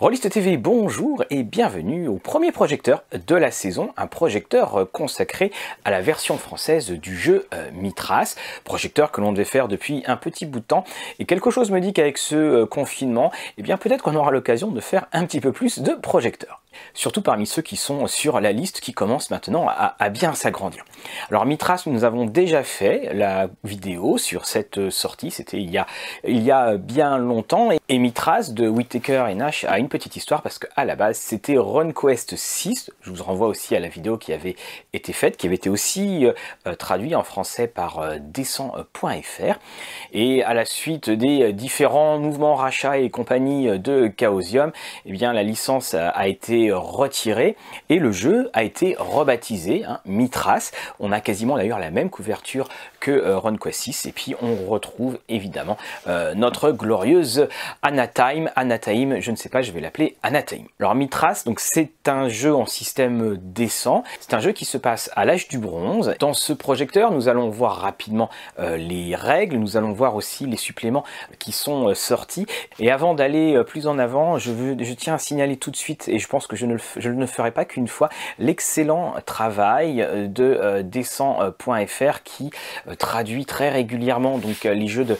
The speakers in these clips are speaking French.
Rollist TV, bonjour et bienvenue au premier projecteur de la saison, un projecteur consacré à la version française du jeu euh, Mitras, projecteur que l'on devait faire depuis un petit bout de temps. Et quelque chose me dit qu'avec ce euh, confinement, eh bien peut-être qu'on aura l'occasion de faire un petit peu plus de projecteurs surtout parmi ceux qui sont sur la liste qui commencent maintenant à, bien s'agrandir. Alors Mitras, nous avons déjà fait la vidéo sur cette sortie, c'était il y a, bien longtemps, et, Mitras de Whittaker et Nash a une petite histoire parce qu'à la base c'était RunQuest 6, je vous renvoie aussi à la vidéo qui avait été faite, qui avait été aussi euh, traduit en français par euh, descend.fr, et à la suite des différents mouvements rachats et compagnie de Chaosium, eh bien la licence a été retiré et le jeu a été rebaptisé hein, Mitras. On a quasiment d'ailleurs la même couverture que euh, RunQuest 6 et puis on retrouve évidemment euh, notre glorieuse Anatime. Anatime, je ne sais pas, je vais l'appeler Anatime. Alors Mitras, donc c'est un jeu en système décent. C'est un jeu qui se passe à l'âge du bronze. Dans ce projecteur, nous allons voir rapidement euh, les règles, nous allons voir aussi les suppléments qui sont sortis. Et avant d'aller plus en avant, je, je tiens à signaler tout de suite, et je pense que je ne, ferai pas qu'une fois, l'excellent travail euh, de euh, Descent.fr qui euh, traduit très régulièrement donc les jeux de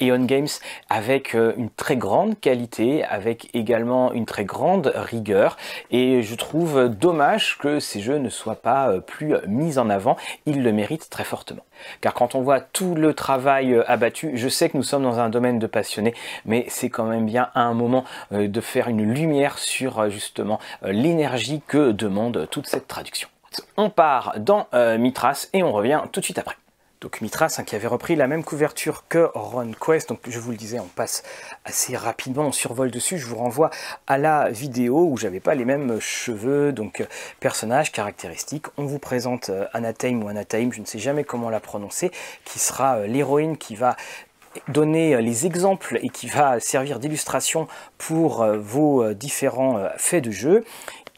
Eon Games avec une très grande qualité, avec également une très grande rigueur. Et je trouve dommage que ces jeux ne soient pas plus mis en avant. Ils le méritent très fortement. Car quand on voit tout le travail abattu, je sais que nous sommes dans un domaine de passionnés, mais c'est quand même bien à un moment de faire une lumière sur justement euh, l'énergie que demande toute cette traduction. On part dans euh, Mitras et on revient tout de suite après. Donc Mitras hein, qui avait repris la même couverture que RunQuest, donc je vous le disais, on passe assez rapidement, on survole dessus, je vous renvoie à la vidéo où j'avais pas les mêmes cheveux, donc euh, personnage, caractéristiques. On vous présente Anatame ou Anatame, je ne sais jamais comment la prononcer, qui sera l'héroïne qui va donner euh, les exemples et qui va servir d'illustration pour euh, vos euh, différents faits de jeu.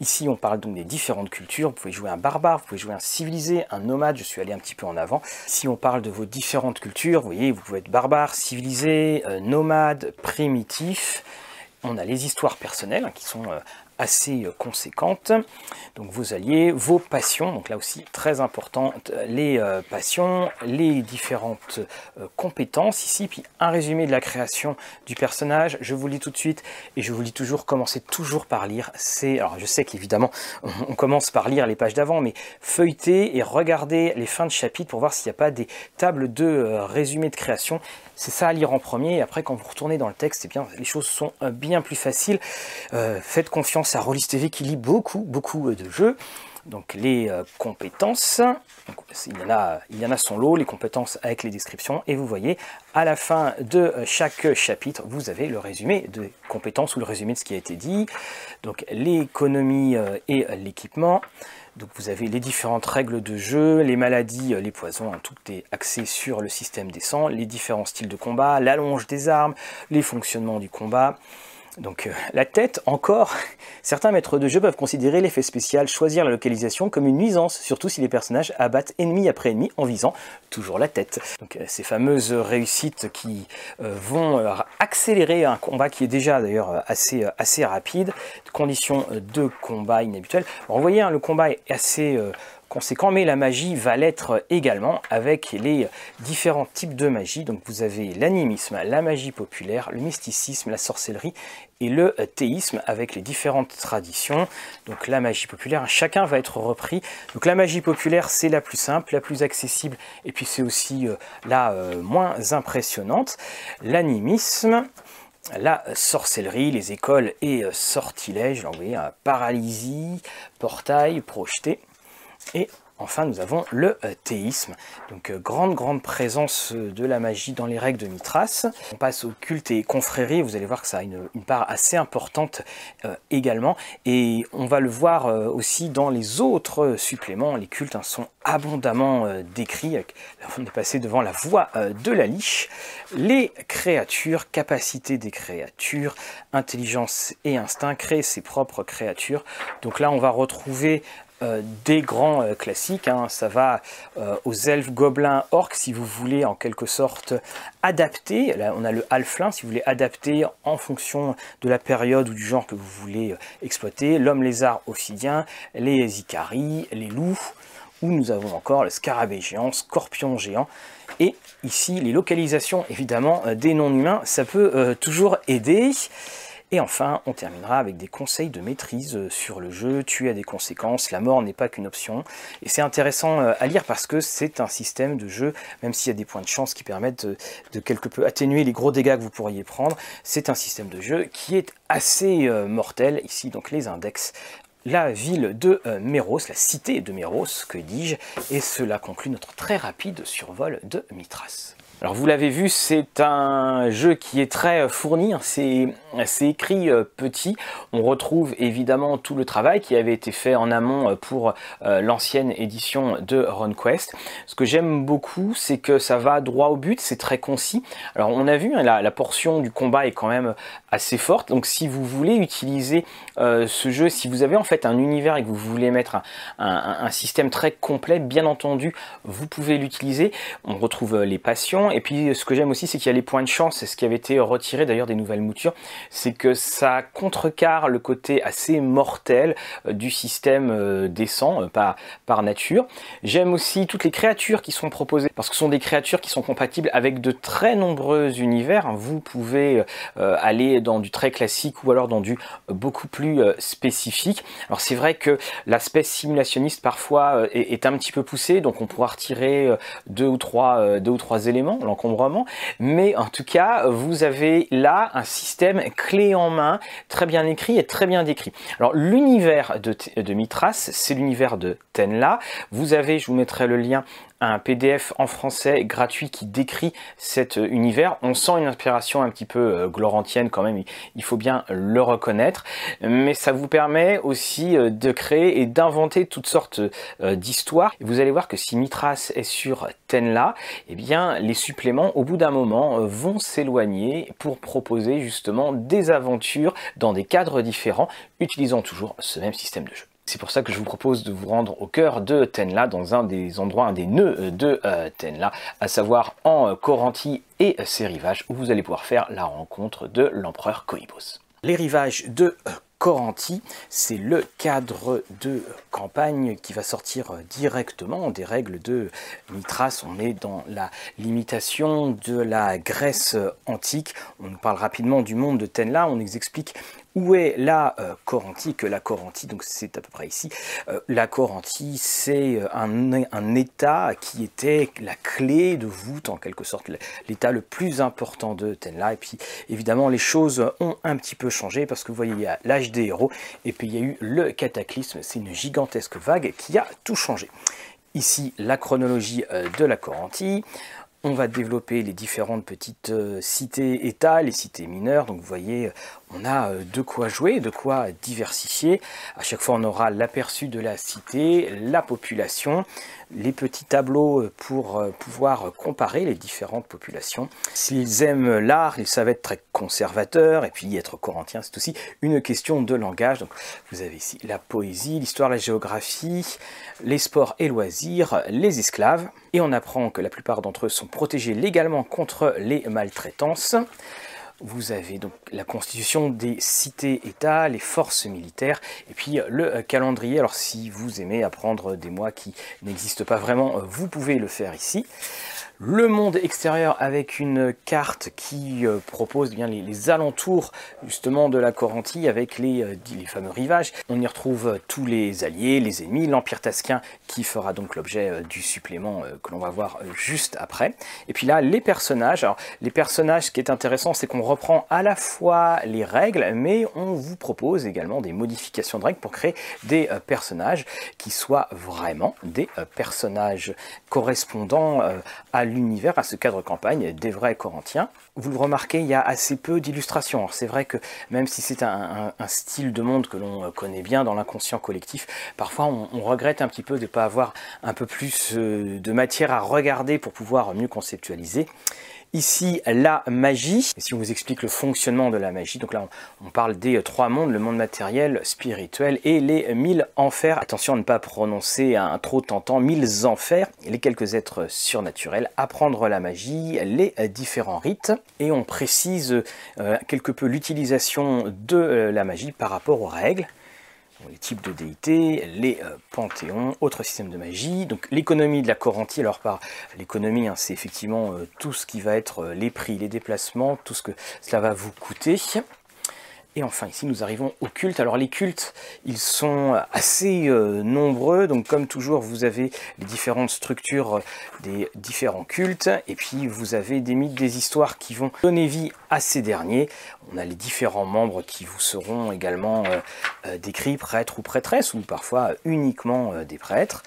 Ici, on parle donc des différentes cultures. Vous pouvez jouer un barbare, vous pouvez jouer un civilisé, un nomade. Je suis allé un petit peu en avant. Si on parle de vos différentes cultures, vous voyez, vous pouvez être barbare, civilisé, nomade, primitif. On a les histoires personnelles hein, qui sont assez euh, conséquente. Donc vos alliés, vos passions, donc là aussi très importante, les euh, passions, les différentes euh, compétences ici, puis un résumé de la création du personnage. Je vous lis tout de suite et je vous lis toujours, commencez toujours par lire. C'est, alors je sais qu'évidemment on commence par lire les pages d'avant, mais feuilleter et regarder les fins de chapitre pour voir s'il n'y a pas des tables de résumé de création. C'est ça à lire en premier. Et après, quand vous retournez dans le texte, eh bien, les choses sont bien plus faciles. faites confiance à Rollis TV qui lit beaucoup, beaucoup euh, de jeux. Donc les euh, compétences, il, y en a, il y en a son lot, les compétences avec les descriptions, et vous voyez, à la fin de euh, chaque chapitre, vous avez le résumé de compétences ou le résumé de ce qui a été dit, donc l'économie et l'équipement, donc vous avez les différentes règles de jeu, les maladies, les poisons, hein, tout est axé sur le système des sangs, les différents styles de combat, l'allonge des armes, les fonctionnements du combat, donc euh, la tête, encore, certains maîtres de jeu peuvent considérer l'effet spécial choisir la localisation comme une nuisance, surtout si les personnages abattent ennemi après ennemi en visant toujours la tête. Donc euh, ces fameuses réussites qui euh, vont accélérer un combat qui est déjà d'ailleurs assez, rapide, conditions de combat inhabituelles. vous voyez, hein, le combat est assez conséquent, mais la magie va l'être également avec les différents types de magie. Donc vous avez l'animisme, la magie populaire, le mysticisme, la sorcellerie et le théisme avec les différentes traditions. Donc la magie populaire, chacun va être repris. Donc la magie populaire, c'est la plus simple, la plus accessible, et puis c'est aussi euh, la euh, moins impressionnante. L'animisme, la sorcellerie, les écoles et euh, sortilèges, paralysie, portail, projeté. Et Enfin, nous avons le euh, théisme, donc euh, grande grande présence euh, de la magie dans les règles de Mithras. On passe au culte et confrérie, vous allez voir que ça a une, part assez importante également, et on va le voir aussi dans les autres suppléments. Les cultes hein, sont abondamment décrits, on est passé devant la voie de la liche. Les créatures, capacité des créatures, intelligence et instinct, créer ses propres créatures. Donc là, on va retrouver des grands classiques. Hein. Ça va aux elfes, gobelins, orques, si vous voulez en quelque sorte adapter. On a le halflin, si vous voulez adapter en fonction de la période ou du genre que vous voulez exploiter. L'homme lézard obsidien, les icaries, les loups, où nous avons encore le scarabée géant, scorpion géant. Et ici, les localisations, évidemment, euh, des non-humains, ça peut euh, toujours aider. Et enfin, on terminera avec des conseils de maîtrise euh, sur le jeu. Tuer a des conséquences, la mort n'est pas qu'une option. Et c'est intéressant à lire parce que c'est un système de jeu, même s'il y a des points de chance qui permettent de, quelque peu atténuer les gros dégâts que vous pourriez prendre, c'est un système de jeu qui est assez mortel. Ici, donc les index la ville de euh, Méros, la cité de Méros, que dis-je, et cela conclut notre très rapide survol de Mithras. Alors vous l'avez vu, c'est un jeu qui est très fourni, hein. c'est écrit euh, petit. On retrouve évidemment tout le travail qui avait été fait en amont euh, pour euh, l'ancienne édition de RunQuest. Ce que j'aime beaucoup, c'est que ça va droit au but, c'est très concis. Alors on a vu, hein, la, portion du combat est quand même assez forte, donc si vous voulez utiliser ce jeu, si vous avez en fait un univers et que vous voulez mettre un système très complet, bien entendu, vous pouvez l'utiliser. On retrouve les passions, et puis ce que j'aime aussi, c'est qu'il y a les points de chance, c'est ce qui avait été retiré d'ailleurs des nouvelles moutures, c'est que ça contrecarre le côté assez mortel euh, du système euh, décent, euh, par, par nature. J'aime aussi toutes les créatures qui sont proposées, parce que ce sont des créatures qui sont compatibles avec de très nombreux univers. Vous pouvez aller dans du très classique ou alors dans du beaucoup plus spécifique. Alors c'est vrai que l'aspect simulationniste parfois est, un petit peu poussé, donc on pourra retirer deux ou trois, deux ou trois éléments l'encombrement, mais en tout cas, vous avez là un système clé en main, très bien écrit et très bien décrit. Alors l'univers de, de Mitras, c'est l'univers de Tenla. Vous avez, je vous mettrai le lien, un PDF en français gratuit qui décrit cet euh, univers. On sent une inspiration un petit peu euh, glorantienne quand même, il faut bien le reconnaître, mais ça vous permet aussi euh, de créer et d'inventer toutes sortes d'histoires. Vous allez voir que si Mitras est sur Tenla, eh bien les suppléments au bout d'un moment vont s'éloigner pour proposer justement des aventures dans des cadres différents, utilisant toujours ce même système de jeu. C'est pour ça que je vous propose de vous rendre au cœur de Tenla, dans un des endroits, un des nœuds de euh, Tenla, à savoir en Coranti et ses rivages, où vous allez pouvoir faire la rencontre de l'empereur Koibos. Les rivages de euh, Coranti, c'est le cadre de campagne qui va sortir directement des règles de Mithras. On est dans la limitation de la Grèce antique. On parle rapidement du monde de Tenla. On nous explique où est la euh, que La Corantie, donc c'est à peu près ici. Euh, la Corantie, c'est euh, un, un, état qui était la clé de voûte, en quelque sorte, l'état le plus important de Tenla. Et puis, évidemment, les choses ont un petit peu changé parce que vous voyez, il y a l'âge des héros et puis il y a eu le cataclysme. C'est une gigantesque vague qui a tout changé. Ici, la chronologie euh, de la Corantie. On va développer les différentes petites euh, cités-États, les cités mineures. Donc vous voyez, on a euh, de quoi jouer, de quoi diversifier. À chaque fois, on aura l'aperçu de la cité, la population, les petits tableaux euh, pour pouvoir comparer les différentes populations. S'ils aiment l'art, ils savent être très conservateurs, et puis être corinthiens, c'est aussi une question de langage. Donc vous avez ici la poésie, l'histoire, la géographie, les sports et loisirs, les esclaves. Et on apprend que la plupart d'entre eux sont protégés légalement contre les maltraitances. Vous avez donc la constitution des cités-États, les forces militaires, et puis le calendrier. Alors si vous aimez apprendre des mois qui n'existent pas vraiment, vous pouvez le faire ici le monde extérieur avec une carte qui euh, propose bien les, alentours justement de la Corantie avec les, euh, les, fameux rivages. On y retrouve euh, tous les alliés, les ennemis, l'Empire tasquin qui fera donc l'objet du supplément que l'on va voir juste après. Et puis là, les personnages. Alors, les personnages, ce qui est intéressant, c'est qu'on reprend à la fois les règles, mais on vous propose également des modifications de règles pour créer des personnages qui soient vraiment des personnages correspondant à l'univers, à ce cadre campagne des vrais Corinthiens. Vous le remarquez, il y a assez peu d'illustrations. C'est vrai que même si c'est un, style de monde que l'on connaît bien dans l'inconscient collectif, parfois on, regrette un petit peu de ne pas avoir un peu plus euh, de matière à regarder pour pouvoir mieux conceptualiser. Ici la magie. Si on vous explique le fonctionnement de la magie, donc là on, parle des trois mondes, le monde matériel, spirituel et les mille enfers. Attention à ne pas prononcer un trop tentant, mille enfers, les quelques êtres surnaturels, apprendre la magie, les différents rites. Et on précise euh, quelque peu l'utilisation de euh, la magie par rapport aux règles les types de déités, les euh, panthéons, autres systèmes de magie. Donc l'économie de la Corantie, alors par l'économie, hein, c'est effectivement euh, tout ce qui va être euh, les prix, les déplacements, tout ce que cela va vous coûter. Et enfin ici nous arrivons au culte. Alors les cultes ils sont assez euh, nombreux donc comme toujours vous avez les différentes structures des différents cultes et puis vous avez des mythes, des histoires qui vont donner vie à ces derniers. On a les différents membres qui vous seront également euh, euh, décrits prêtres ou prêtresses ou parfois uniquement des prêtres.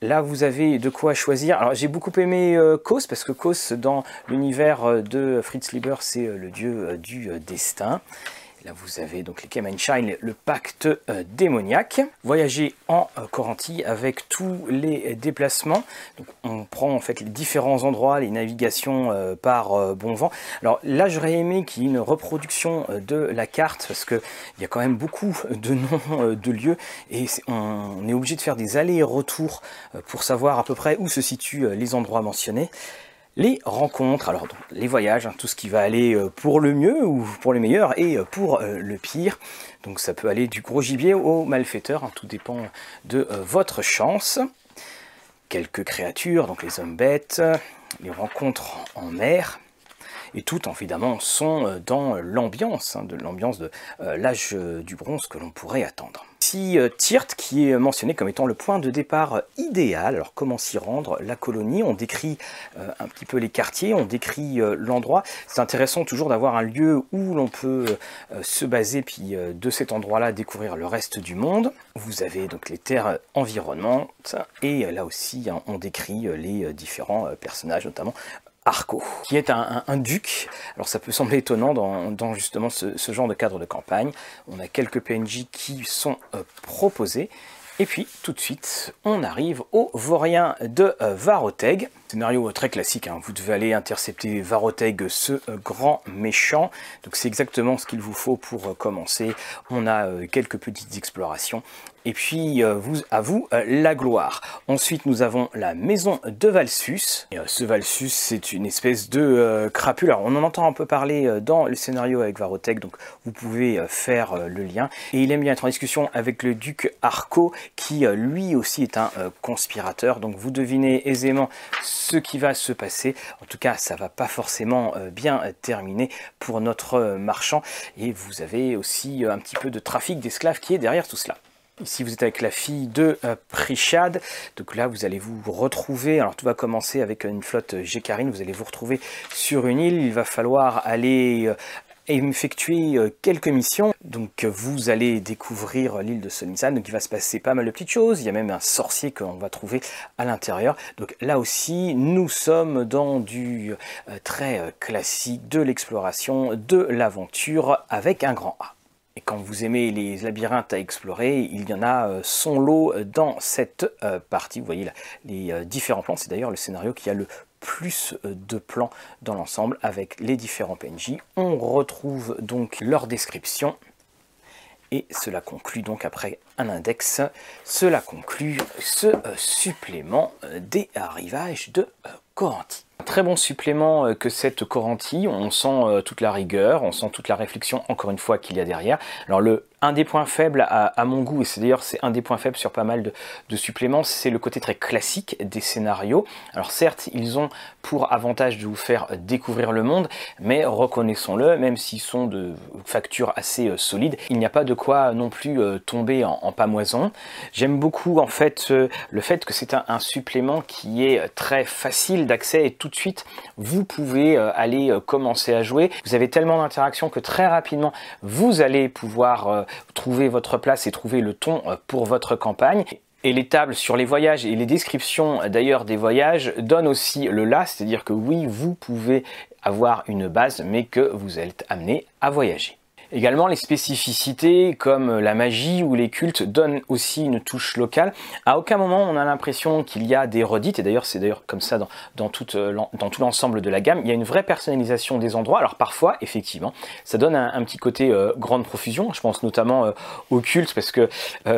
Là, vous avez de quoi choisir. Alors, j'ai beaucoup aimé Kos, parce que Kos, dans l'univers de Fritz Lieber, c'est le dieu du destin. Là, vous avez donc les Kemenshine, le pacte euh, démoniaque. Voyager en euh, avec tous les déplacements. On prend en fait les différents endroits, les navigations euh, par bon vent. Alors là, j'aurais aimé qu'il y ait une reproduction de la carte parce qu'il y a quand même beaucoup de noms de lieux et on est obligé de faire des allers-retours pour savoir à peu près où se situent les endroits mentionnés les rencontres, alors les voyages, hein, tout ce qui va aller euh, pour le mieux ou pour le meilleur et euh, pour euh, le pire. Donc ça peut aller du gros gibier au malfaiteur, hein, tout dépend de votre chance. Quelques créatures, donc les hommes bêtes, les rencontres en mer, et toutes évidemment sont dans l'ambiance, hein, de l'ambiance de l'âge du bronze que l'on pourrait attendre. Ici, euh, qui est mentionné comme étant le point de départ idéal. Alors comment s'y rendre La colonie, on décrit euh, un petit peu les quartiers, on décrit euh, l'endroit. C'est intéressant toujours d'avoir un lieu où l'on peut se baser, puis de cet endroit-là découvrir le reste du monde. Vous avez donc les terres environnantes, et là aussi hein, on décrit les différents personnages, notamment Qui est un, duc. Alors ça peut sembler étonnant dans, justement ce, genre de cadre de campagne. On a quelques PNJ qui sont euh, proposés. Et puis, tout de suite, on arrive au Vaurien de euh, Varoteg. Scénario très classique, hein. vous devez aller intercepter Varoteg, ce euh, grand méchant. Donc c'est exactement ce qu'il vous faut pour commencer. On a quelques petites explorations et puis, euh, vous, à vous, euh, la gloire. Ensuite, nous avons la maison de Valsus. Euh, ce Valsus, c'est une espèce de crapule. Alors, on en entend un peu parler dans le scénario avec Varotech, donc vous pouvez faire le lien. Et il aime bien être en discussion avec le duc Arco, qui lui aussi est un conspirateur. Donc, vous devinez aisément ce qui va se passer. En tout cas, ça va pas forcément bien terminer pour notre marchand. Et vous avez aussi un petit peu de trafic d'esclaves qui est derrière tout cela. Ici, vous êtes avec la fille de euh, Prichad. Donc là, vous allez vous retrouver. Alors, tout va commencer avec une flotte Gécarine. Vous allez vous retrouver sur une île. Il va falloir aller euh, effectuer euh, quelques missions. Donc vous allez découvrir l'île de Sonisan, donc il va se passer pas mal de petites choses. Il y a même un sorcier qu'on va trouver à l'intérieur. Donc là aussi, nous sommes dans du très classique de l'exploration, de l'aventure avec un grand A. Et quand vous aimez les labyrinthes à explorer, il y en a euh, son lot dans cette euh, partie. Vous voyez les euh, différents plans. C'est d'ailleurs le scénario qui a le plus de plans dans l'ensemble avec les différents PNJ. On retrouve donc leur description. Et cela conclut donc après un index, cela conclut ce supplément des arrivages de Coranti très bon supplément euh, que cette Coranti. On sent euh, toute la rigueur, on sent toute la réflexion, encore une fois, qu'il y a derrière. Alors le un des points faibles à, mon goût, et c'est d'ailleurs c'est un des points faibles sur pas mal de, suppléments, c'est le côté très classique des scénarios. Alors certes, ils ont pour avantage de vous faire découvrir le monde, mais reconnaissons-le, même s'ils sont de facture assez euh, solide, il n'y a pas de quoi non plus tomber en, pamoison. J'aime beaucoup en fait le fait que c'est un, supplément qui est très facile d'accès et tout de suite vous pouvez euh, aller euh, commencer à jouer. Vous avez tellement d'interactions que très rapidement vous allez pouvoir euh, trouver votre place et trouver le ton pour votre campagne. Et les tables sur les voyages et les descriptions d'ailleurs des voyages donnent aussi le là, c'est-à-dire que oui, vous pouvez avoir une base, mais que vous êtes amené à voyager. Également, les spécificités comme la magie ou les cultes donnent aussi une touche locale. À aucun moment on a l'impression qu'il y a des redites, et d'ailleurs c'est d'ailleurs comme ça dans, euh, tout l'ensemble de la gamme. Il y a une vraie personnalisation des endroits. Alors parfois, effectivement, ça donne un, petit côté euh, grande profusion. Je pense notamment euh, aux cultes, parce que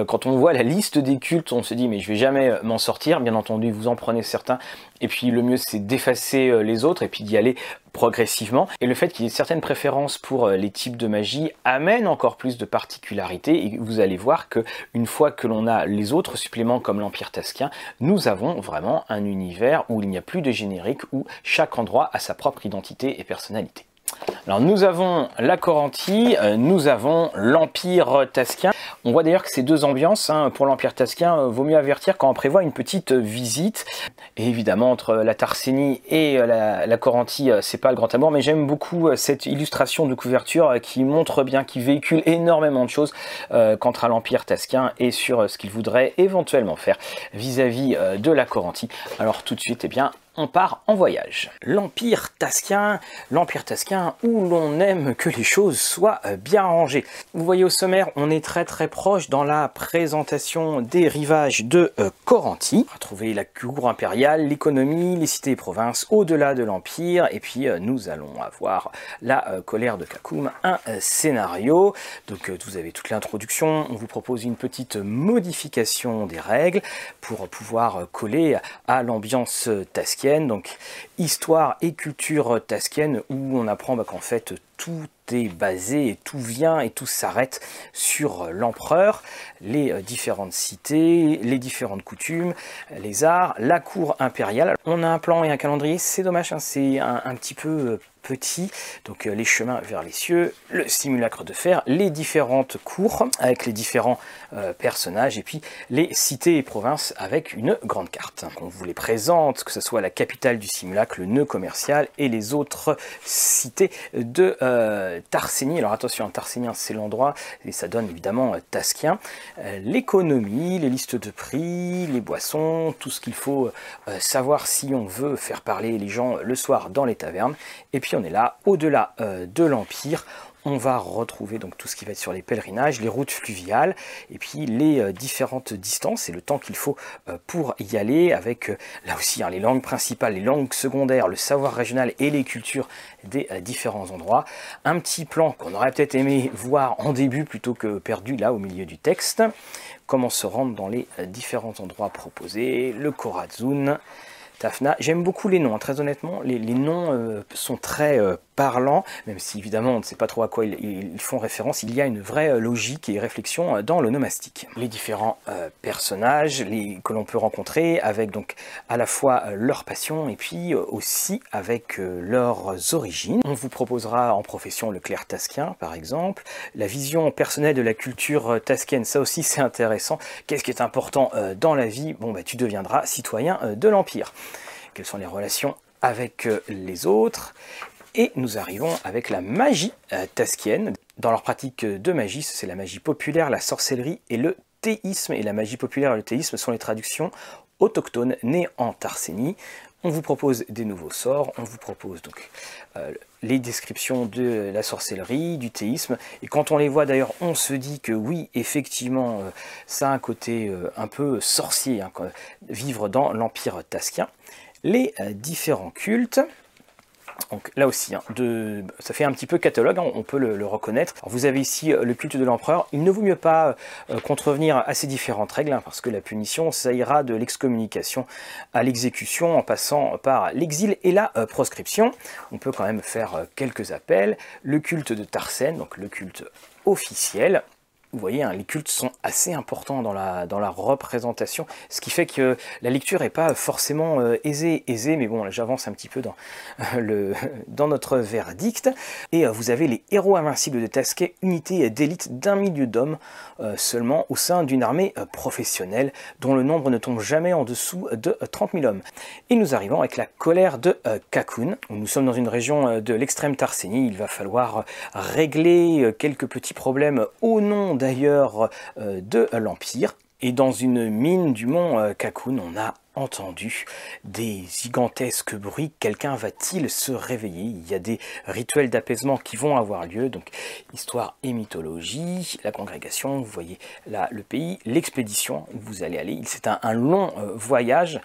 quand on voit la liste des cultes, on se dit mais je vais jamais m'en sortir. Bien entendu, vous en prenez certains, et puis le mieux c'est d'effacer les autres et puis d'y aller progressivement. Et le fait qu'il y ait certaines préférences pour euh, les types de magie amène encore plus de particularités. Et vous allez voir que une fois que l'on a les autres suppléments comme l'Empire Tasquin, nous avons vraiment un univers où il n'y a plus de générique, où chaque endroit a sa propre identité et personnalité. Alors nous avons la Corantie, euh, nous avons l'Empire Tasquin. On voit d'ailleurs que ces deux ambiances, hein, pour l'Empire Tasquin, euh, vaut mieux avertir quand on prévoit une petite visite. Et évidemment, entre la Tarsénie et euh, la, la c'est pas le grand amour, mais j'aime beaucoup cette illustration de couverture qui montre bien, qui véhicule énormément de choses quant à l'Empire Tasquin et sur ce qu'il voudrait éventuellement faire vis-à-vis de la Corantie. Alors tout de suite, eh bien, on part en voyage. L'Empire Tasquin, l'Empire Tasquin où l'on aime que les choses soient euh, bien rangées. Vous voyez au sommaire, on est très très proche dans la présentation des rivages de euh, Coranti. On va trouver la cour impériale, l'économie, les cités et provinces au-delà de l'Empire, et puis euh, nous allons avoir la colère de Kakoum, un scénario. Donc vous avez toute l'introduction, on vous propose une petite modification des règles pour pouvoir coller à l'ambiance donc histoire et culture tasquienne, où on apprend bah, qu'en fait tout est basé et tout vient et tout s'arrête sur l'empereur, les euh, différentes cités, les différentes coutumes, les arts, la cour impériale. On a un plan et un calendrier, c'est dommage, hein, c'est un, petit peu euh, petit, donc euh, les chemins vers les cieux, le simulacre de fer, les différentes cours avec les différents personnages et puis les cités et provinces avec une grande carte. On vous les présente, que ce soit la capitale du simulacre, le nœud commercial et les autres cités de Tarsénie. Alors attention, Tarsénien c'est l'endroit et ça donne évidemment Tasquien. Euh, l'économie, les listes de prix, les boissons, tout ce qu'il faut euh, savoir si on veut faire parler les gens le soir dans les tavernes. Et puis on est là, au-delà euh, de l'Empire, on va retrouver donc tout ce qui va être sur les pèlerinages, les routes fluviales, et puis les euh, différentes distances et le temps qu'il faut euh, pour y aller, avec euh, là aussi hein, les langues principales, les langues secondaires, le savoir régional et les cultures des différents endroits. Un petit plan qu'on aurait peut-être aimé voir en début plutôt que perdu là au milieu du texte. Comment se rendre dans les différents endroits proposés, le Korazun, Tafna. J'aime beaucoup les noms, hein. très honnêtement, les, noms sont très parlant, même si évidemment on ne sait pas trop à quoi ils, font référence, il y a une vraie euh, logique et réflexion euh, dans le nomastique. Les différents euh, personnages que l'on peut rencontrer avec donc à la fois leur passion et puis aussi avec leurs origines. On vous proposera en profession le clerc tasquien par exemple, la vision personnelle de la culture tasquienne, ça aussi c'est intéressant. Qu'est-ce qui est important dans la vie? Bon bah tu deviendras citoyen de l'Empire. Quelles sont les relations avec les autres? Et nous arrivons avec la magie euh, tasquienne. Dans leur pratique de magie, c'est la magie populaire, la sorcellerie et le théisme. Et la magie populaire et le théisme sont les traductions autochtones nées en Tarsénie. On vous propose des nouveaux sorts, on vous propose donc euh, les descriptions de la sorcellerie, du théisme. Et quand on les voit d'ailleurs, on se dit que oui, effectivement, euh, ça a un côté un peu sorcier, hein, vivre dans l'empire tasquien. Les différents cultes, donc là aussi, hein, ça fait un petit peu catalogue, hein, on peut le, reconnaître. vous avez ici euh, le culte de l'empereur. Il ne vaut mieux pas euh, contrevenir à ces différentes règles, hein, parce que la punition, ça ira de l'excommunication à l'exécution, en passant par l'exil et la euh, proscription. On peut quand même faire quelques appels. Le culte de Tarsène, donc le culte officiel vous voyez, hein, les cultes sont assez importants dans la, dans la représentation, ce qui fait que la lecture n'est pas forcément euh, aisée, aisée, mais bon, j'avance un petit peu dans, le, dans notre verdict. Et euh, vous avez les héros invincibles de Tasquet, unité d'élite d'un milieu d'hommes euh, seulement au sein d'une armée professionnelle, dont le nombre ne tombe jamais en dessous de 30 000 hommes. Et nous arrivons avec la colère de Kakun. Nous sommes dans une région de l'extrême Tarsénie, il va falloir régler quelques petits problèmes au nom d'ailleurs euh, de l'Empire. Et dans une mine du mont Kakun, on a entendu des gigantesques bruits. Quelqu'un va-t-il se réveiller? Il y a des rituels d'apaisement qui vont avoir lieu. Donc, histoire et mythologie, la congrégation, vous voyez là le pays, l'expédition où vous allez aller. C'est un, long voyage,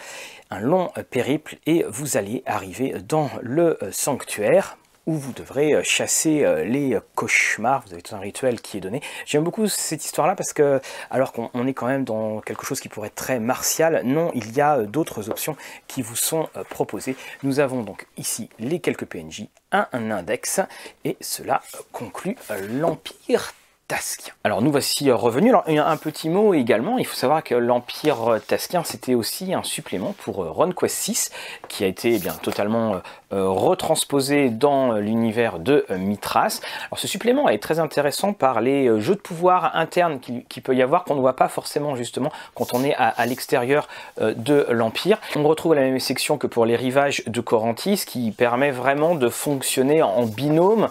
un long périple et vous allez arriver dans le sanctuaire où vous devrez euh, chasser euh, les cauchemars. Vous avez tout un rituel qui est donné. J'aime beaucoup cette histoire-là parce que, alors qu'on est quand même dans quelque chose qui pourrait être très martial, non, il y a euh, d'autres options qui vous sont proposées. Nous avons donc ici les quelques PNJ, un, index, et cela conclut l'Empire Tasquien. Alors nous voici revenus. Alors un petit mot également, il faut savoir que l'Empire Tasquien c'était aussi un supplément pour RunQuest 6 qui a été eh bien totalement retransposé dans l'univers de euh, Mithras. Alors ce supplément est très intéressant par les euh, jeux de pouvoir internes qu'il peut y avoir qu'on ne voit pas forcément justement quand on est à, l'extérieur de l'Empire. On retrouve la même section que pour les rivages de Corantis qui permet vraiment de fonctionner en binôme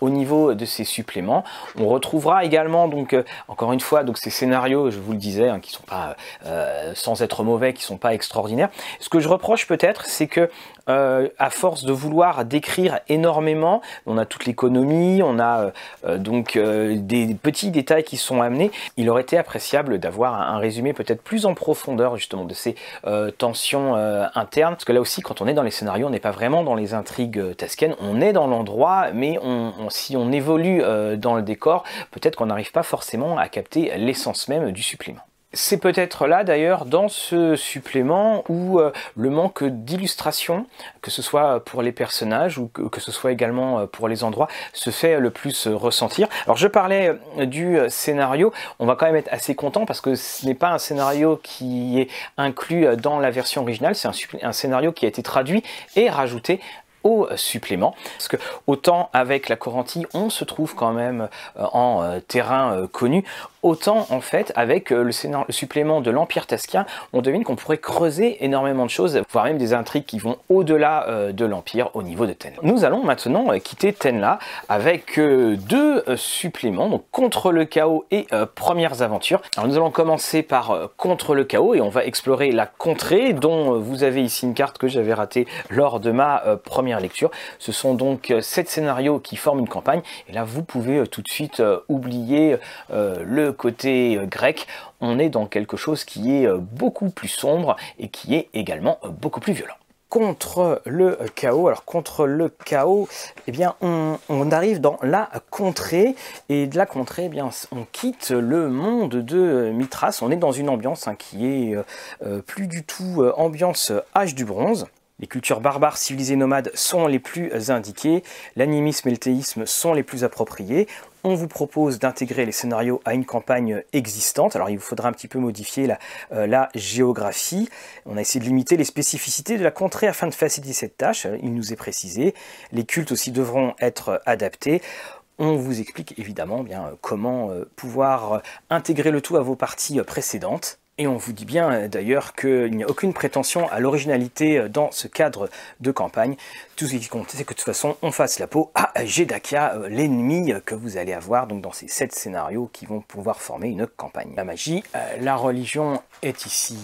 au niveau de ces suppléments. On retrouvera également donc encore une fois ces scénarios, je vous le disais, hein, qui sont pas sans être mauvais, qui sont pas extraordinaires. Ce que je reproche peut-être, c'est que à force de vouloir décrire énormément. On a toute l'économie, on a euh, euh, donc euh, des petits détails qui sont amenés. Il aurait été appréciable d'avoir un, résumé peut-être plus en profondeur justement de ces tensions internes. Parce que là aussi, quand on est dans les scénarios, on n'est pas vraiment dans les intrigues tasquennes. On est dans l'endroit, mais si on évolue dans le décor, peut-être qu'on n'arrive pas forcément à capter l'essence même du supplément. C'est peut-être là d'ailleurs dans ce supplément où euh, le manque d'illustration, que ce soit pour les personnages ou que, ce soit également euh, pour les endroits, se fait le plus ressentir. Alors je parlais euh, du scénario, on va quand même être assez content parce que ce n'est pas un scénario qui est inclus dans la version originale, c'est un, scénario qui a été traduit et rajouté au supplément. Parce que autant avec la Corantie, on se trouve quand même en terrain connu, Autant en fait avec euh, le, supplément de l'Empire Tasquien, on devine qu'on pourrait creuser énormément de choses, voire même des intrigues qui vont au-delà euh, de l'Empire au niveau de Ten. Nous allons maintenant euh, quitter Tenla avec deux suppléments, donc Contre le chaos et Premières aventures. Alors nous allons commencer par Contre le chaos et on va explorer la contrée dont vous avez ici une carte que j'avais ratée lors de ma première lecture. Ce sont donc sept scénarios qui forment une campagne et là vous pouvez tout de suite oublier le côté euh, grec, on est dans quelque chose qui est euh, beaucoup plus sombre et qui est également euh, beaucoup plus violent contre le chaos. Alors contre le chaos, eh bien on, arrive dans la contrée et de la contrée, eh bien on quitte le monde de Mithras. On est dans une ambiance hein, qui est plus du tout ambiance âge du bronze. Les cultures barbares, civilisées, nomades sont les plus indiquées, l'animisme et le théisme sont les plus appropriés on vous propose d'intégrer les scénarios à une campagne existante. Alors il vous faudra un petit peu modifier la, euh, géographie. On a essayé de limiter les spécificités de la contrée afin de faciliter cette tâche. Il nous est précisé. Les cultes aussi devront être adaptés. On vous explique évidemment bien comment euh, pouvoir intégrer le tout à vos parties précédentes. Et on vous dit bien euh, d'ailleurs qu'il n'y a aucune prétention à l'originalité euh, dans ce cadre de campagne. Tout ce qui compte, c'est que de toute façon, on fasse la peau à Jedakia, euh, l'ennemi que vous allez avoir donc dans ces sept scénarios qui vont pouvoir former une campagne. La magie, la religion est ici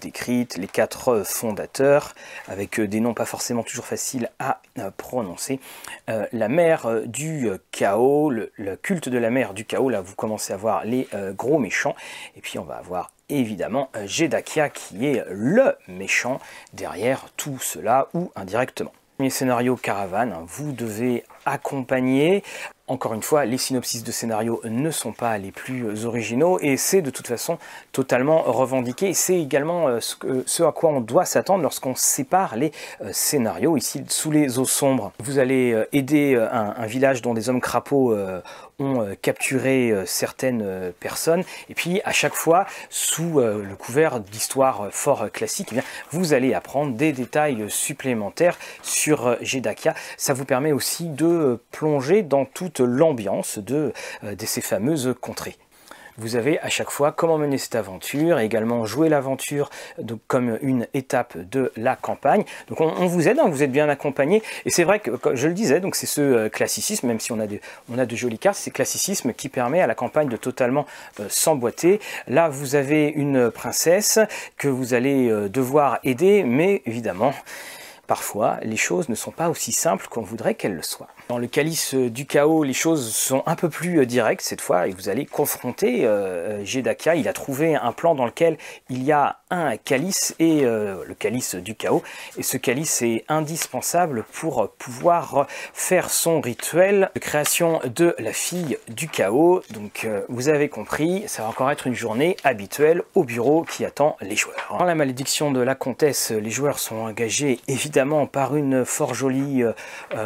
décrite, les quatre fondateurs, avec des noms pas forcément toujours faciles à prononcer. La mère du chaos, le, culte de la mère du chaos, là vous commencez à voir les gros méchants, et puis on va avoir évidemment Jedakia qui est le méchant derrière tout cela ou indirectement. Premier scénario caravane, vous devez accompagner encore une fois, les synopsis de scénario ne sont pas les plus originaux et c'est de toute façon totalement revendiqué. C'est également euh, ce, à quoi on doit s'attendre lorsqu'on sépare les euh, scénarios. Ici, sous les eaux sombres, vous allez euh, aider un, village dont des hommes crapauds ont capturé certaines personnes. Et puis, à chaque fois, sous le couvert d'histoires fort classiques, eh vous allez apprendre des détails supplémentaires sur Jedakia. Ça vous permet aussi de plonger dans toute l'ambiance euh, de ces fameuses contrées. Vous avez à chaque fois comment mener cette aventure et également jouer l'aventure comme une étape de la campagne. Donc on, vous aide, hein, vous êtes bien accompagné. Et c'est vrai que, je le disais, donc c'est ce euh, classicisme, même si on a, de, on jolies cartes, c'est classicisme qui permet à la campagne de totalement euh, s'emboîter. Là, vous avez une princesse que vous allez euh, devoir aider, mais évidemment, parfois, les choses ne sont pas aussi simples qu'on voudrait qu'elles le soient. Dans le calice du chaos, les choses sont un peu plus euh, directes cette fois et vous allez confronter euh, Jedaka. Il a trouvé un plan dans lequel il y a un calice et euh, le calice du chaos. Et ce calice est indispensable pour pouvoir faire son rituel de création de la fille du chaos. Donc vous avez compris, ça va encore être une journée habituelle au bureau qui attend les joueurs. Dans la malédiction de la comtesse, les joueurs sont engagés évidemment par une fort jolie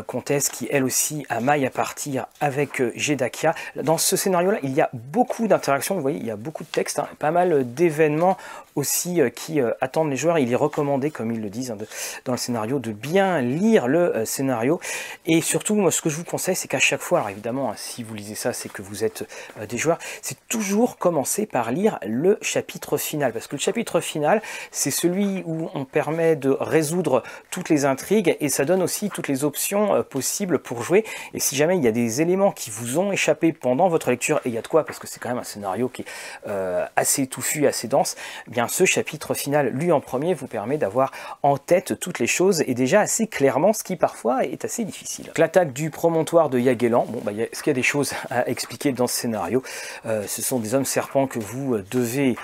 comtesse qui elle aussi à maille à partir avec euh, Jedakia. Dans ce scénario-là, il y a beaucoup d'interactions, vous voyez, il y a beaucoup de textes, hein, pas mal d'événements aussi euh, qui euh, attendent les joueurs. Il est recommandé, comme ils le disent hein, dans le scénario, de bien lire le scénario. Et surtout, moi, ce que je vous conseille, c'est qu'à chaque fois, alors évidemment, hein, si vous lisez ça, c'est que vous êtes des joueurs, c'est toujours commencer par lire le chapitre final. Parce que le chapitre final, c'est celui où on permet de résoudre toutes les intrigues et ça donne aussi toutes les options possibles pour jouer. Et si jamais il y a des éléments qui vous ont échappé pendant votre lecture, et il y a de quoi, parce que c'est quand même un scénario qui est euh, assez touffu, assez dense, eh bien ce chapitre final, lu en premier, vous permet d'avoir en tête toutes les choses et déjà assez clairement, ce qui parfois est assez difficile. L'attaque du promontoire de Yagelan, bon, bah, est-ce qu'il y a des choses à expliquer dans ce scénario? Euh, Ce sont des hommes serpents que vous euh, devez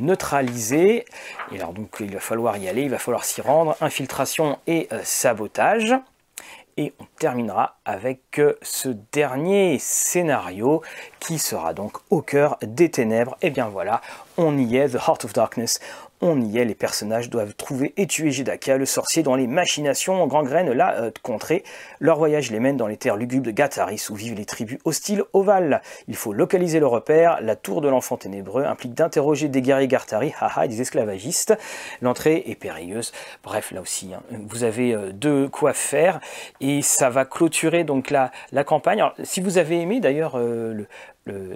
neutraliser. Et alors donc il va falloir y aller, il va falloir s'y rendre. Infiltration et sabotage. Et on terminera avec euh, ce dernier scénario qui sera donc au cœur des ténèbres. Et bien voilà, on y est, The Heart of Darkness on y est, les personnages doivent trouver et tuer Jedaka, le sorcier dont les machinations gangrènent la euh, contrée. Leur voyage les mène dans les terres lugubres de Gataris où vivent les tribus hostiles ovales. Il faut localiser le repère, la tour de l'enfant ténébreux implique d'interroger des guerriers Gartari, haha, des esclavagistes. L'entrée est périlleuse. Bref, là aussi, hein, vous avez euh, de quoi faire et ça va clôturer donc la, la campagne. Alors, si vous avez aimé d'ailleurs euh, le,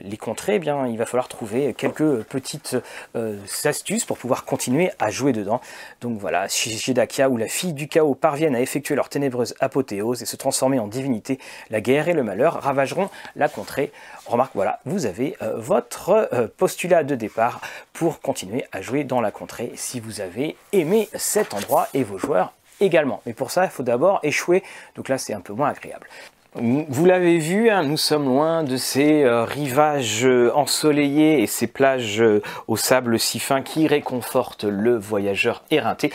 les contrées, eh bien, il va falloir trouver quelques petites euh, astuces pour pouvoir continuer à jouer dedans. Donc voilà, Shidakia ou la fille du chaos parviennent à effectuer leur ténébreuse apothéose et se transformer en divinité, la guerre et le malheur ravageront la contrée. Remarque, voilà, vous avez euh, votre euh, postulat de départ pour continuer à jouer dans la contrée si vous avez aimé cet endroit et vos joueurs également. Mais pour ça, il faut d'abord échouer, donc là c'est un peu moins agréable. Vous l'avez vu, hein, nous sommes loin de ces euh, rivages euh, ensoleillés et ces plages euh, au sable si fin qui réconfortent le voyageur éreinté.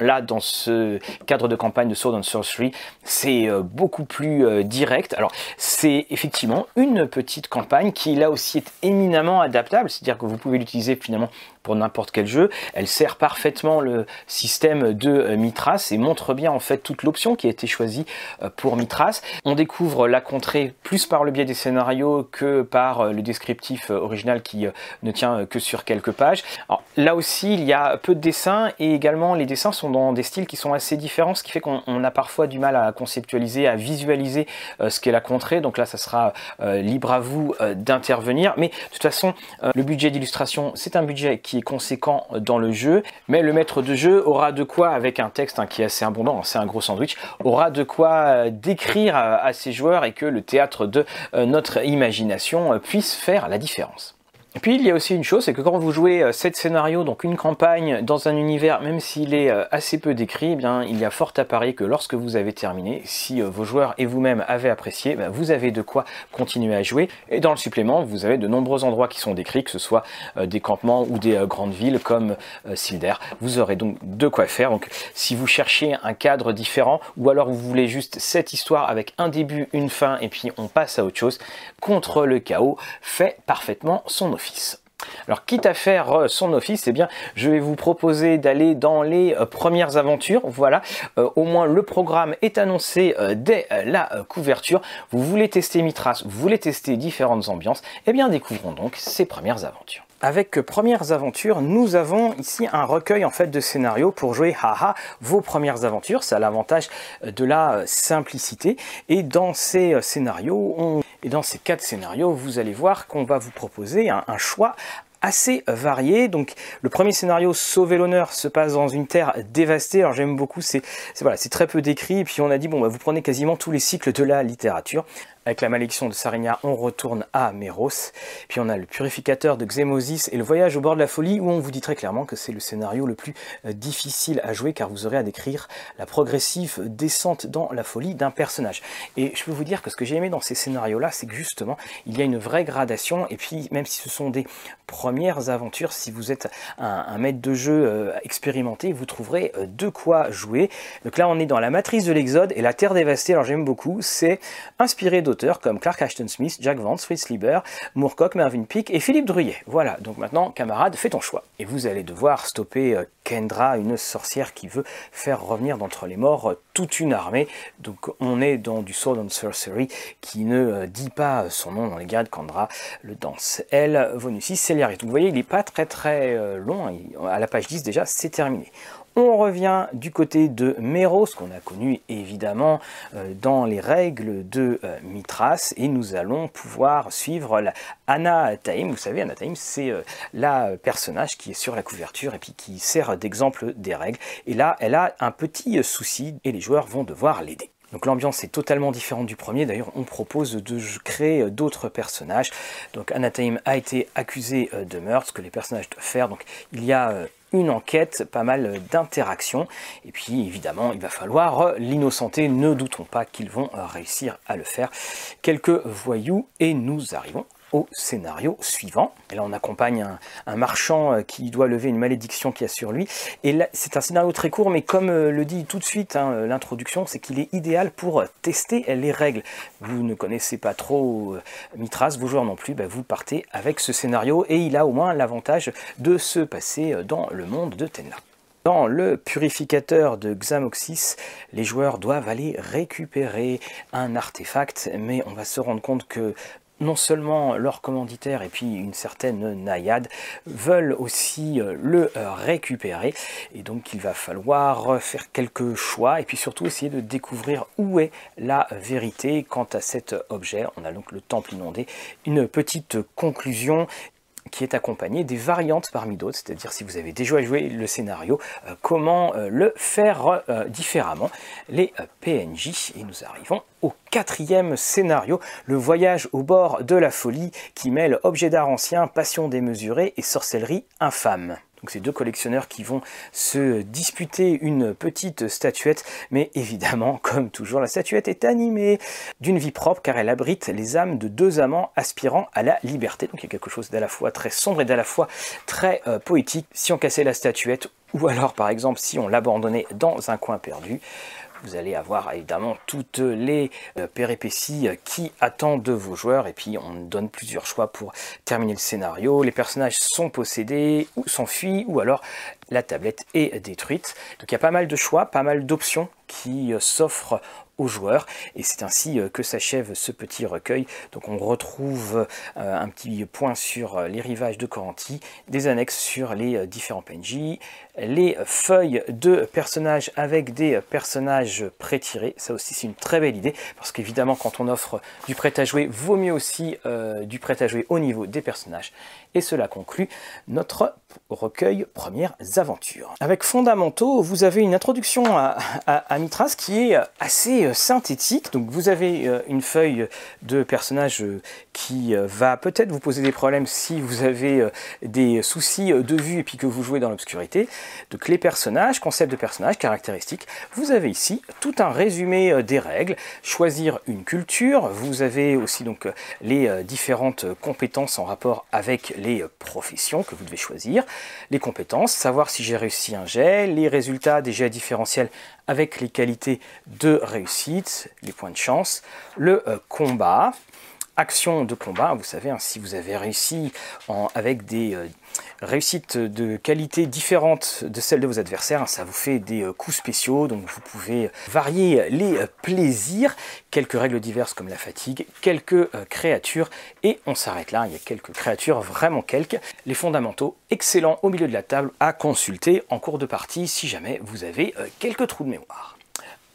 là, dans ce cadre de campagne de Sword and Sorcery, c'est beaucoup plus direct. Alors, c'est effectivement une petite campagne qui là aussi est éminemment adaptable, c'est-à-dire que vous pouvez l'utiliser finalement pour n'importe quel jeu. Elle sert parfaitement le système de euh, Mitras et montre bien en fait toute l'option qui a été choisie euh, pour Mitras. On découvre la contrée plus par le biais des scénarios que par euh, le descriptif original qui ne tient que sur quelques pages. Alors, là aussi, il y a peu de dessins et également les dessins sont dans des styles qui sont assez différents, ce qui fait qu'on a parfois du mal à conceptualiser, à visualiser ce qu'est la contrée. Donc là, ça sera libre à vous d'intervenir. Mais de toute façon, le budget d'illustration, c'est un budget qui est conséquent dans le jeu, mais le maître de jeu aura de quoi, avec un texte hein, qui est assez abondant, c'est un gros sandwich, aura de quoi euh, décrire à, ses joueurs et que le théâtre de euh, notre imagination euh, puisse faire la différence. Puis il y a aussi une chose, c'est que quand vous jouez cette scénario, donc une campagne dans un univers, même s'il est assez peu décrit, eh bien il y a fort à parier que lorsque vous avez terminé, si vos joueurs et vous-même avez apprécié, ben, vous avez de quoi continuer à jouer. Et dans le supplément, vous avez de nombreux endroits qui sont décrits, que ce soit des campements ou des grandes villes comme Silder. Vous aurez donc de quoi faire. Donc si vous cherchez un cadre différent, ou alors vous voulez juste cette histoire avec un début, une fin, et puis on passe à autre chose, contre le chaos fait parfaitement son office. Alors, quitte à faire euh, son office, eh bien, je vais vous proposer d'aller dans les euh, premières aventures. Voilà, euh, au moins le programme est annoncé dès la couverture. Vous voulez tester Mitras, vous voulez tester différentes ambiances, eh bien, découvrons donc ces premières aventures. Avec Premières Aventures, nous avons ici un recueil en fait de scénarios pour jouer haha vos premières aventures. C'est à l'avantage de la simplicité. Et dans ces scénarios, on Et dans ces quatre scénarios, vous allez voir qu'on va vous proposer un, choix assez varié. Donc le premier scénario, Sauver l'honneur, se passe dans une terre dévastée. Alors j'aime beaucoup, c'est très peu décrit. Et puis on a dit bon, bah, vous prenez quasiment tous les cycles de la littérature. Avec la malédiction de Sarinia, on retourne à Méros. Puis on a le purificateur de Xémosis et le voyage au bord de la folie où on vous dit très clairement que c'est le scénario le plus euh, difficile à jouer car vous aurez à décrire la progressive descente dans la folie d'un personnage. Et je peux vous dire que ce que j'ai aimé dans ces scénarios-là, c'est que justement, il y a une vraie gradation et puis même si ce sont des premières aventures, si vous êtes un, maître de jeu euh, expérimenté, vous trouverez euh, de quoi jouer. Donc là, on est dans la matrice de l'Exode et la Terre dévastée, alors j'aime beaucoup, c'est inspiré comme Clark Ashton Smith, Jack Vance, Fritz Lieber, Moorcock, Mervyn Peake et Philippe Druyet. Voilà, donc maintenant, camarade, fais ton choix. Et vous allez devoir stopper euh, Kendra, une sorcière qui veut faire revenir d'entre les morts euh, toute une armée. Donc on est dans du Sword and Sorcery qui ne euh, dit pas son nom dans les guerres de Kendra, le danse. Elle, Vonusis, Celiaris. Donc vous voyez, il n'est pas très très long, hein. à la page 10 déjà, c'est terminé. On revient du côté de Méros, qu'on a connu évidemment euh, dans les règles de euh, Mithras, et nous allons pouvoir suivre la Anna Taïm. Vous savez, Anna Taïm, c'est euh, la personnage qui est sur la couverture et puis qui sert d'exemple des règles. Et là, elle a un petit souci et les joueurs vont devoir l'aider. Donc l'ambiance est totalement différente du premier. D'ailleurs, on propose de créer d'autres personnages. Donc Anataim a été accusé de meurtre, ce que les personnages doivent faire. Donc il y a une enquête, pas mal d'interactions. Et puis évidemment, il va falloir l'innocenter. Ne doutons pas qu'ils vont réussir à le faire. Quelques voyous et nous arrivons au scénario suivant. Là, on accompagne un, marchand euh, qui doit lever une malédiction qui a sur lui. Et là, c'est un scénario très court, mais comme euh, le dit tout de suite hein, euh, l'introduction, c'est qu'il est idéal pour tester les règles. Vous ne connaissez pas trop Mitras, vos joueurs non plus, bah, vous partez avec ce scénario et il a au moins l'avantage de se passer dans le monde de Tenla. Dans le purificateur de Xamoxis, les joueurs doivent aller récupérer un artefact, mais on va se rendre compte que non seulement leur commanditaire et puis une certaine naïade veulent aussi euh, le euh, récupérer et donc il va falloir faire quelques choix et puis surtout essayer de découvrir où est la vérité quant à cet objet. On a donc le temple inondé. Une petite conclusion qui est accompagnée des variantes parmi d'autres, c'est-à-dire si vous avez déjà joué le scénario, euh, comment le faire différemment, les PNJ, et nous arrivons au quatrième scénario, le voyage au bord de la folie qui mêle objets d'art anciens, passion démesurée et sorcellerie infâme. Donc c'est deux collectionneurs qui vont se disputer une petite statuette, mais évidemment, comme toujours, la statuette est animée d'une vie propre car elle abrite les âmes de deux amants aspirant à la liberté. Donc il y a quelque chose d'à la fois très sombre et d'à la fois très euh, poétique. Si on cassait la statuette, ou alors par exemple si on l'abandonnait dans un coin perdu, vous allez avoir évidemment toutes les euh, péripéties qui attendent de vos joueurs et puis on donne plusieurs choix pour terminer le scénario. Les personnages sont possédés ou s'enfuient ou alors la tablette est détruite. Donc il y a pas mal de choix, pas mal d'options qui euh, s'offrent joueurs et c'est ainsi euh, que s'achève ce petit recueil. Donc on retrouve un petit point sur les rivages de Coranti, des annexes sur les différents PNJ, les feuilles de personnages avec des personnages pré-tirés. Ça aussi c'est une très belle idée parce qu'évidemment quand on offre du prêt à jouer, vaut mieux aussi euh, du prêt à jouer au niveau des personnages. Et cela conclut notre recueil Premières Aventures. Avec Fondamentaux, vous avez une introduction à, Mitras qui est assez euh, synthétique. Donc vous avez euh, une feuille de personnages qui va peut-être vous poser des problèmes si vous avez des soucis de vue et puis que vous jouez dans l'obscurité. Donc les personnages, concept de personnages, caractéristiques. Vous avez ici tout un résumé euh, des règles. Choisir une culture. Vous avez aussi donc euh, les euh, différentes compétences en rapport avec les professions que vous devez choisir. Les compétences, savoir si j'ai réussi un jet, les résultats des jets différentiels avec les qualités de réussite, les points de chance, le combat, action de combat, vous savez, hein, si vous avez réussi avec des euh, réussites de qualité différentes de celles de vos adversaires, ça vous fait des euh, coups spéciaux, donc vous pouvez varier les euh, plaisirs, quelques règles diverses comme la fatigue, quelques créatures, et on s'arrête là, il y a quelques créatures, vraiment quelques, les fondamentaux, excellents au milieu de la table à consulter en cours de partie si jamais vous avez quelques trous de mémoire.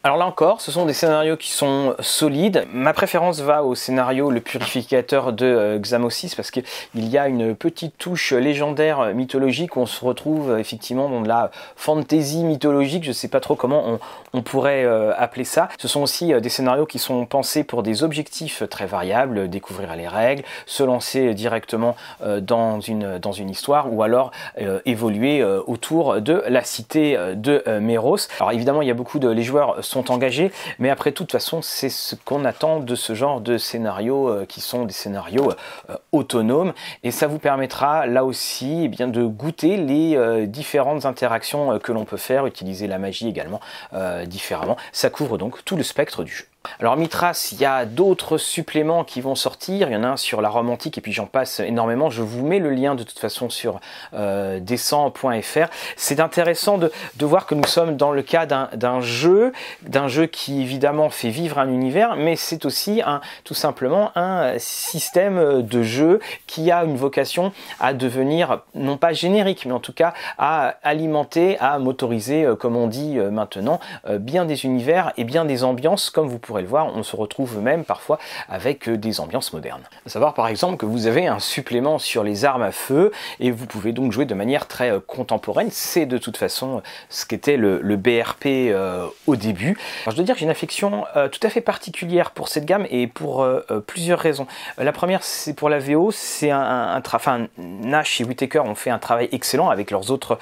Alors là encore, ce sont des scénarios qui sont solides. Ma préférence va au scénario Le Purificateur de euh, Xamosis parce qu'il y a une petite touche légendaire mythologique où on se retrouve effectivement dans de la fantasy mythologique, je ne sais pas trop comment on, pourrait euh, appeler ça. Ce sont aussi euh, des scénarios qui sont pensés pour des objectifs très variables, découvrir les règles, se lancer directement dans, une, dans une histoire ou alors évoluer autour de la cité de Méros. Alors évidemment, il y a beaucoup de les joueurs sont engagés. Mais après, de toute façon, c'est ce qu'on attend de ce genre de scénarios euh, qui sont des scénarios euh, autonomes. Et ça vous permettra là aussi eh bien, de goûter les euh, différentes interactions que l'on peut faire, utiliser la magie également différemment. Ça couvre donc tout le spectre du jeu. Alors Mitras, il y a d'autres suppléments qui vont sortir, il y en a un sur la Rome antique et puis j'en passe énormément, je vous mets le lien de toute façon sur euh, descend.fr. C'est intéressant de, voir que nous sommes dans le cas d'un jeu, d'un jeu qui évidemment fait vivre un univers, mais c'est aussi tout simplement un système de jeu qui a une vocation à devenir non pas générique, mais en tout cas à alimenter, à motoriser, euh, comme on dit euh, maintenant, bien des univers et bien des ambiances comme vous pouvez le on se retrouve même parfois avec euh, des ambiances modernes. A savoir par exemple que vous avez un supplément sur les armes à feu et vous pouvez donc jouer de manière très euh, contemporaine. C'est de toute façon euh, ce qu'était le, BRP au début. je dois dire que j'ai une affection tout à fait particulière pour cette gamme et pour plusieurs raisons. la première, c'est pour la VO, c'est un, enfin, Nash et Whitaker ont fait un travail excellent avec leurs autres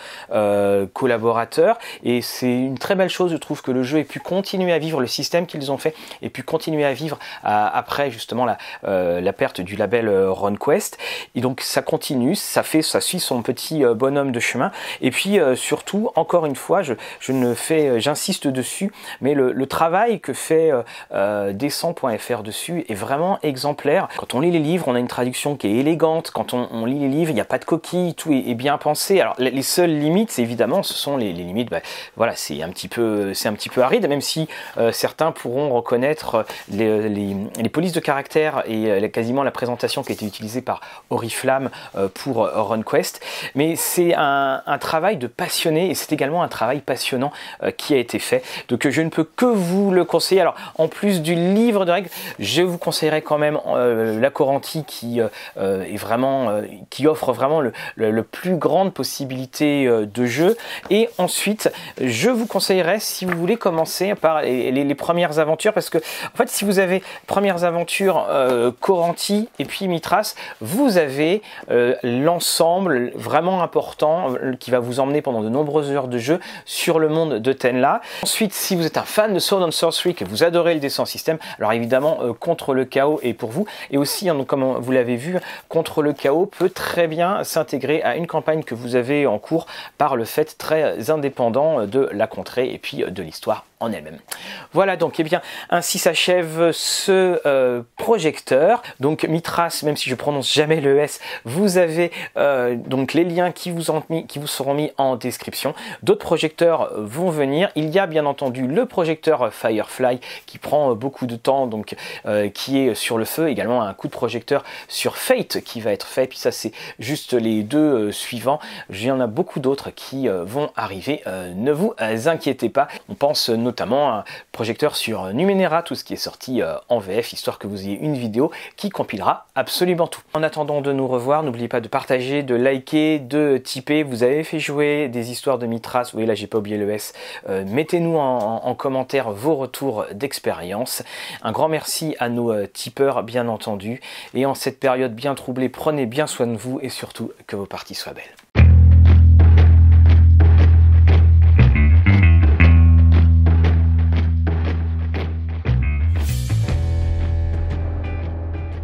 collaborateurs et c'est une très belle chose, je trouve, que le jeu ait pu continuer à vivre le système qu'ils ont fait et puis continuer à vivre après justement la, euh, la, perte du label euh, RunQuest. Et donc ça continue, ça fait, ça suit son petit euh, bonhomme de chemin. Et puis surtout, encore une fois, je, je ne fais, j'insiste dessus, mais le, travail que fait euh, Descend.fr dessus est vraiment exemplaire. Quand on lit les livres, on a une traduction qui est élégante. Quand on, lit les livres, il n'y a pas de coquilles, tout est, bien pensé. Alors les, seules limites, évidemment, ce sont les, les limites. Bah, voilà, c'est un petit peu, c'est un petit peu aride, même si certains pourront reconnaître les, les, polices de caractère et euh, quasiment la présentation qui a été utilisée par Oriflamme euh, pour euh, RunQuest. Mais c'est un, travail de passionné et c'est également un travail passionnant qui a été fait. Donc je ne peux que vous le conseiller. Alors en plus du livre de règles, je vous conseillerais quand même la Coranti qui est vraiment qui offre vraiment le, plus grande possibilité de jeu. Et ensuite, je vous conseillerais si vous voulez commencer par les premières aventures parce que en fait si vous avez premières aventures euh, Coranti et puis Mitras, vous avez euh, l'ensemble vraiment important euh, qui va vous emmener pendant de nombreuses heures de jeu sur le monde de Tenla. Ensuite, si vous êtes un fan de Sword and Sorcery, que vous adorez le descent système, alors évidemment contre le chaos est pour vous et aussi hein, comme vous l'avez vu, contre le chaos peut très bien s'intégrer à une campagne que vous avez en cours par le fait très indépendant de la contrée et puis de l'histoire en elle-même. Voilà donc, et eh bien, ainsi s'achève ce euh, projecteur. Donc Mitras, même si je prononce jamais le S, vous avez euh, donc les liens qui vous, ont mis, qui vous seront mis en description. D'autres projecteurs vont venir. Il y a bien entendu le projecteur Firefly qui prend beaucoup de temps, donc euh, qui est sur le feu. Également un coup de projecteur sur Fate qui va être fait. Puis ça, c'est juste les deux suivants. Il y en a beaucoup d'autres qui vont arriver. ne vous inquiétez pas. On pense notamment un projecteur sur Numenera, tout ce qui est sorti euh, en VF, histoire que vous ayez une vidéo qui compilera absolument tout. En attendant de nous revoir, n'oubliez pas de partager, de liker, de tiper. Vous avez fait jouer des histoires de Mitras, voyez là j'ai pas oublié le S. Euh, mettez-nous en, commentaire vos retours d'expérience. Un grand merci à nos euh, tipeurs bien entendu. Et en cette période bien troublée, prenez bien soin de vous et surtout que vos parties soient belles.